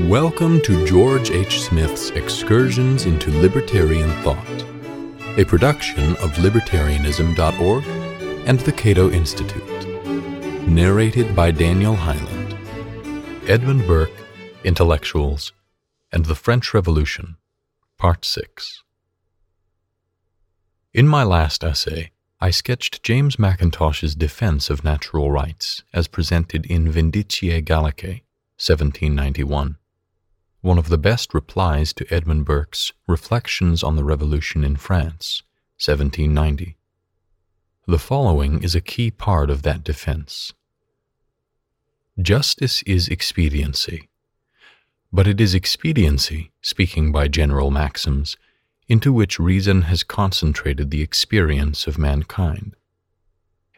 Welcome to George H. Smith's Excursions into Libertarian Thought, a production of libertarianism.org and the Cato Institute. Narrated by Daniel Hyland. Edmund Burke, Intellectuals, and the French Revolution, Part 6. In my last essay, I sketched James Mackintosh's defense of natural rights as presented in Vindiciae Gallicae, 1791 one of the best replies to Edmund Burke's Reflections on the Revolution in France, 1790. The following is a key part of that defense. Justice is expediency, but it is expediency, speaking by general maxims, into which reason has concentrated the experience of mankind.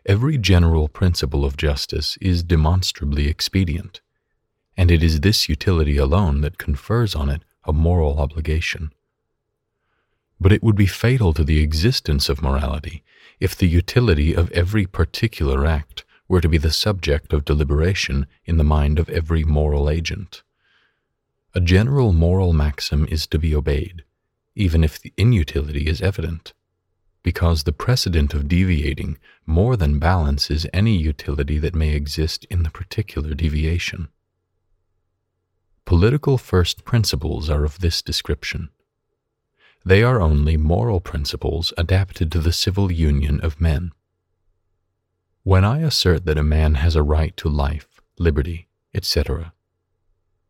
Every general principle of justice is demonstrably expedient and it is this utility alone that confers on it a moral obligation. But it would be fatal to the existence of morality if the utility of every particular act were to be the subject of deliberation in the mind of every moral agent. A general moral maxim is to be obeyed, even if the inutility is evident, because the precedent of deviating more than balances any utility that may exist in the particular deviation. Political first principles are of this description. They are only moral principles adapted to the civil union of men. When I assert that a man has a right to life, liberty, etc.,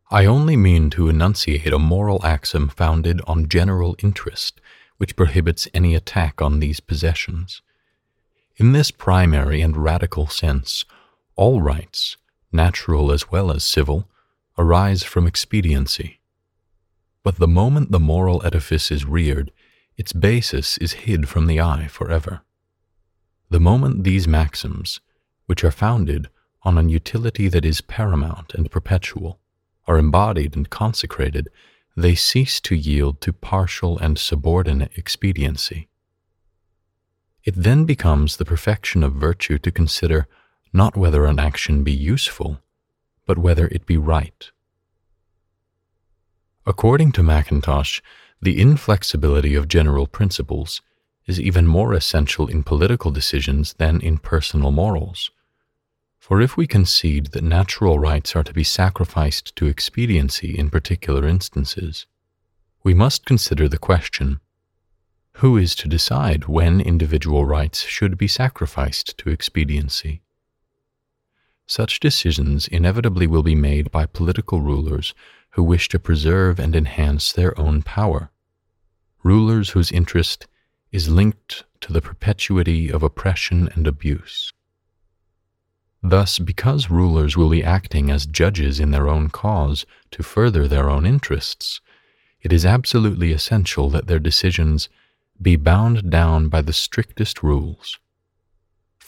I only mean to enunciate a moral axiom founded on general interest, which prohibits any attack on these possessions. In this primary and radical sense, all rights, natural as well as civil, arise from expediency. But the moment the moral edifice is reared, its basis is hid from the eye forever. The moment these maxims, which are founded on an utility that is paramount and perpetual, are embodied and consecrated, they cease to yield to partial and subordinate expediency. It then becomes the perfection of virtue to consider not whether an action be useful, but whether it be right. According to Mackintosh, the inflexibility of general principles is even more essential in political decisions than in personal morals. For if we concede that natural rights are to be sacrificed to expediency in particular instances, we must consider the question who is to decide when individual rights should be sacrificed to expediency? Such decisions inevitably will be made by political rulers who wish to preserve and enhance their own power, rulers whose interest is linked to the perpetuity of oppression and abuse. Thus, because rulers will be acting as judges in their own cause to further their own interests, it is absolutely essential that their decisions be bound down by the strictest rules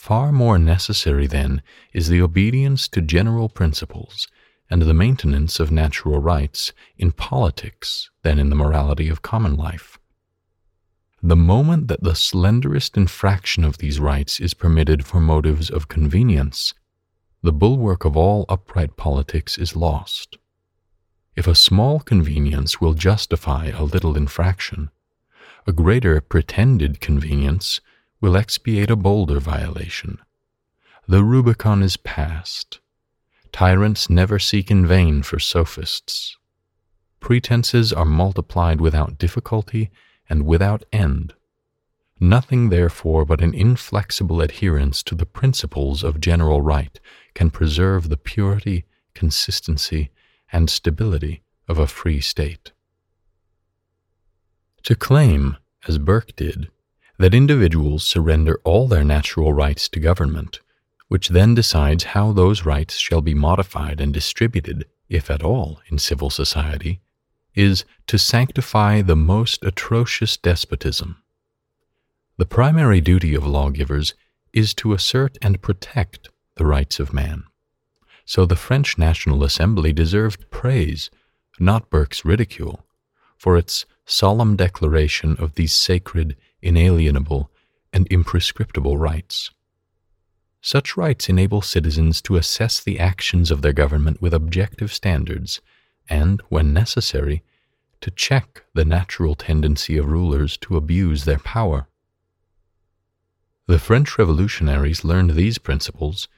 Far more necessary, then, is the obedience to general principles and the maintenance of natural rights in politics than in the morality of common life. The moment that the slenderest infraction of these rights is permitted for motives of convenience, the bulwark of all upright politics is lost. If a small convenience will justify a little infraction, a greater pretended convenience will expiate a bolder violation. The Rubicon is passed. Tyrants never seek in vain for sophists. Pretenses are multiplied without difficulty and without end. Nothing, therefore, but an inflexible adherence to the principles of general right can preserve the purity, consistency, and stability of a free state. To claim, as Burke did, that individuals surrender all their natural rights to government, which then decides how those rights shall be modified and distributed, if at all, in civil society, is to sanctify the most atrocious despotism. The primary duty of lawgivers is to assert and protect the rights of man. So the French National Assembly deserved praise, not Burke's ridicule, for its solemn declaration of these sacred inalienable, and imprescriptible rights. Such rights enable citizens to assess the actions of their government with objective standards, and, when necessary, to check the natural tendency of rulers to abuse their power. The French revolutionaries learned these principles,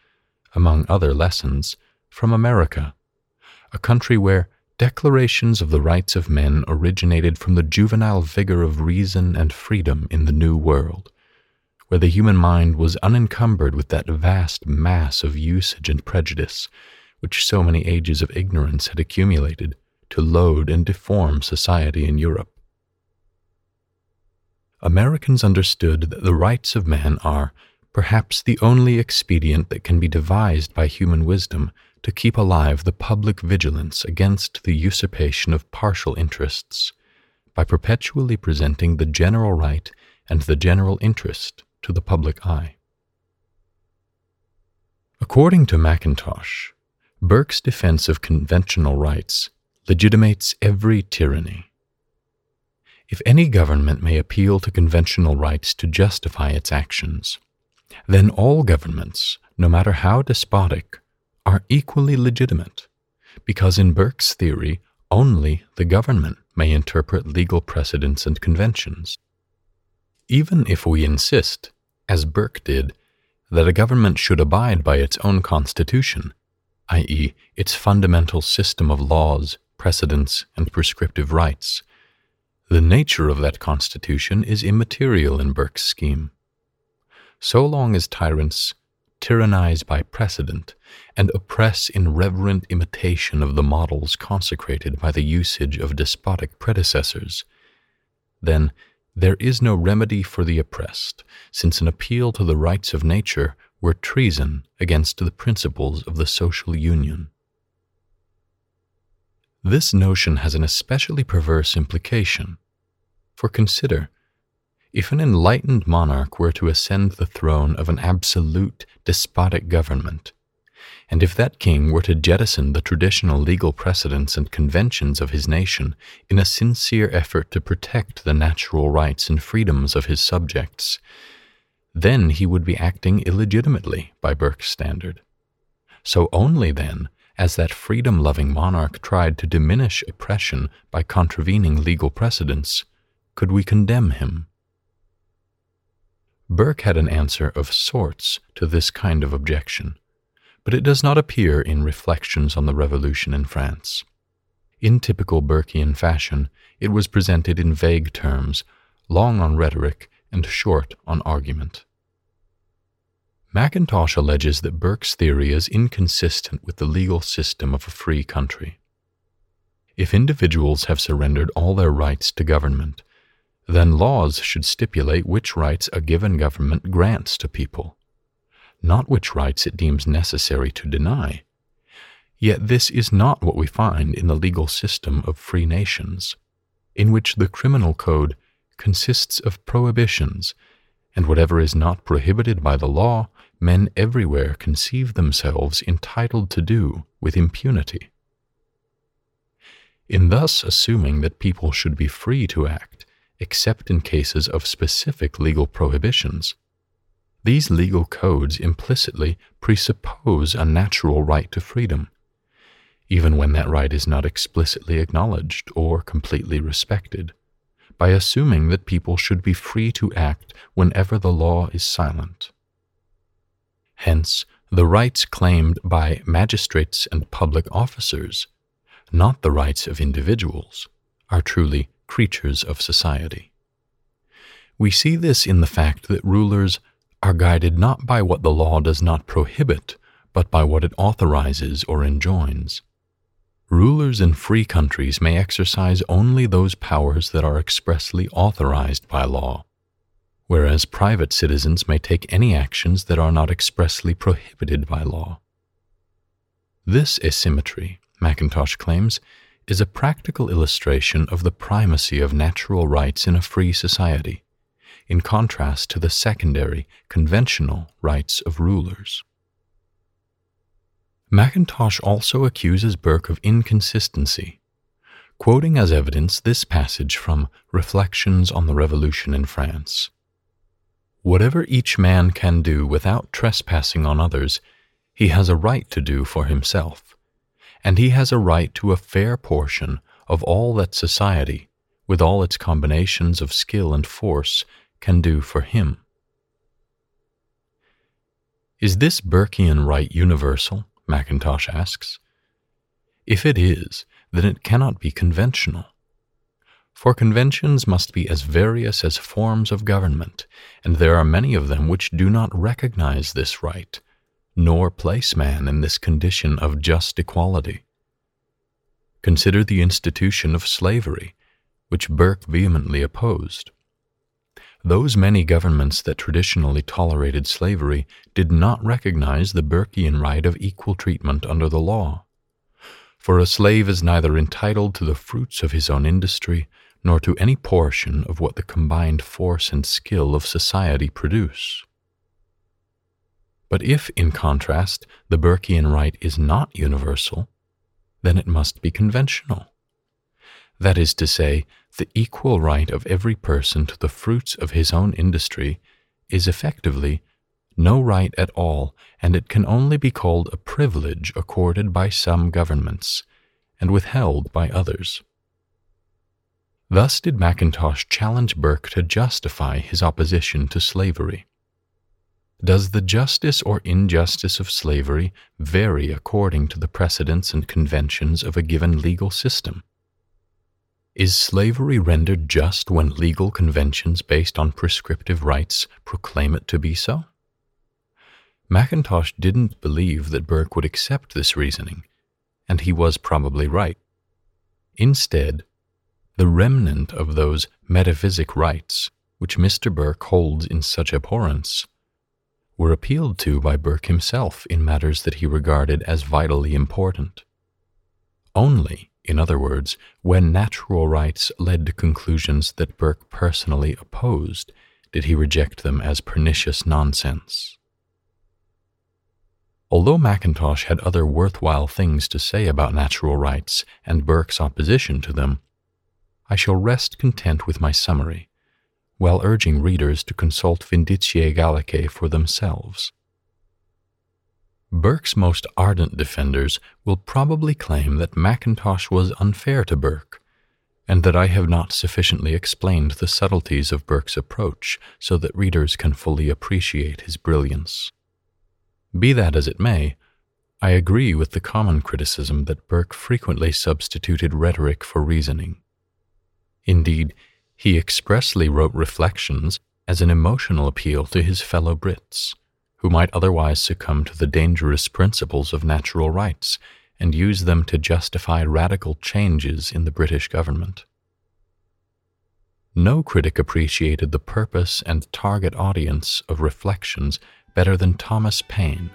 among other lessons, from America, a country where declarations of the rights of men originated from the juvenile vigor of reason and freedom in the New World, where the human mind was unencumbered with that vast mass of usage and prejudice which so many ages of ignorance had accumulated to load and deform society in Europe. Americans understood that the rights of man are perhaps the only expedient that can be devised by human wisdom to keep alive the public vigilance against the usurpation of partial interests by perpetually presenting the general right and the general interest to the public eye. According to Mackintosh, Burke's defense of conventional rights legitimates every tyranny. If any government may appeal to conventional rights to justify its actions, then all governments, no matter how despotic, are equally legitimate, because in Burke's theory, only the government may interpret legal precedents and conventions. Even if we insist, as Burke did, that a government should abide by its own constitution, i.e., its fundamental system of laws, precedents, and prescriptive rights, the nature of that constitution is immaterial in Burke's scheme. So long as tyrants tyrannize by precedent, and oppress in reverent imitation of the models consecrated by the usage of despotic predecessors, then there is no remedy for the oppressed, since an appeal to the rights of nature were treason against the principles of the social union. This notion has an especially perverse implication. For consider, if an enlightened monarch were to ascend the throne of an absolute despotic government, and if that king were to jettison the traditional legal precedents and conventions of his nation in a sincere effort to protect the natural rights and freedoms of his subjects, then he would be acting illegitimately by Burke's standard. So only then, as that freedom loving monarch tried to diminish oppression by contravening legal precedents, could we condemn him. Burke had an answer of sorts to this kind of objection, but it does not appear in Reflections on the Revolution in France. In typical Burkean fashion, it was presented in vague terms, long on rhetoric and short on argument. Mackintosh alleges that Burke's theory is inconsistent with the legal system of a free country. If individuals have surrendered all their rights to government, then laws should stipulate which rights a given government grants to people, not which rights it deems necessary to deny. Yet this is not what we find in the legal system of free nations, in which the criminal code consists of prohibitions, and whatever is not prohibited by the law, men everywhere conceive themselves entitled to do with impunity. In thus assuming that people should be free to act, except in cases of specific legal prohibitions. These legal codes implicitly presuppose a natural right to freedom, even when that right is not explicitly acknowledged or completely respected, by assuming that people should be free to act whenever the law is silent. Hence, the rights claimed by magistrates and public officers, not the rights of individuals, are truly creatures of society. We see this in the fact that rulers are guided not by what the law does not prohibit, but by what it authorizes or enjoins. Rulers in free countries may exercise only those powers that are expressly authorized by law, whereas private citizens may take any actions that are not expressly prohibited by law. This asymmetry, Mackintosh claims, is a practical illustration of the primacy of natural rights in a free society, in contrast to the secondary, conventional rights of rulers. Mackintosh also accuses Burke of inconsistency, quoting as evidence this passage from Reflections on the Revolution in France. Whatever each man can do without trespassing on others, he has a right to do for himself and he has a right to a fair portion of all that society, with all its combinations of skill and force, can do for him. Is this Burkean right universal? Mackintosh asks. If it is, then it cannot be conventional. For conventions must be as various as forms of government, and there are many of them which do not recognize this right, nor place man in this condition of just equality. Consider the institution of slavery, which Burke vehemently opposed. Those many governments that traditionally tolerated slavery did not recognize the Burkean right of equal treatment under the law. For a slave is neither entitled to the fruits of his own industry, nor to any portion of what the combined force and skill of society produce. But if, in contrast, the Burkean right is not universal, then it must be conventional. That is to say, the equal right of every person to the fruits of his own industry is effectively no right at all, and it can only be called a privilege accorded by some governments and withheld by others. Thus did Mackintosh challenge Burke to justify his opposition to slavery. Does the justice or injustice of slavery vary according to the precedents and conventions of a given legal system? Is slavery rendered just when legal conventions based on prescriptive rights proclaim it to be so? Mackintosh didn't believe that Burke would accept this reasoning, and he was probably right. Instead, the remnant of those metaphysic rights which Mr. Burke holds in such abhorrence were appealed to by Burke himself in matters that he regarded as vitally important. Only, in other words, when natural rights led to conclusions that Burke personally opposed, did he reject them as pernicious nonsense. Although Mackintosh had other worthwhile things to say about natural rights and Burke's opposition to them, I shall rest content with my summary, while urging readers to consult Vindiciae Gallicae for themselves. Burke's most ardent defenders will probably claim that Mackintosh was unfair to Burke, and that I have not sufficiently explained the subtleties of Burke's approach so that readers can fully appreciate his brilliance. Be that as it may, I agree with the common criticism that Burke frequently substituted rhetoric for reasoning. Indeed, he expressly wrote reflections as an emotional appeal to his fellow Brits, who might otherwise succumb to the dangerous principles of natural rights and use them to justify radical changes in the British government. No critic appreciated the purpose and target audience of reflections better than Thomas Paine.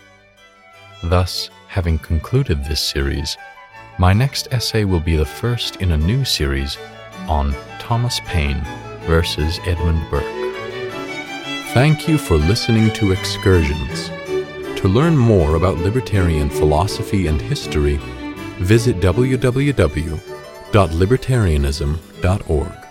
Thus, having concluded this series, my next essay will be the first in a new series on Thomas Paine versus Edmund Burke. Thank you for listening to Excursions. To learn more about libertarian philosophy and history, visit www.libertarianism.org.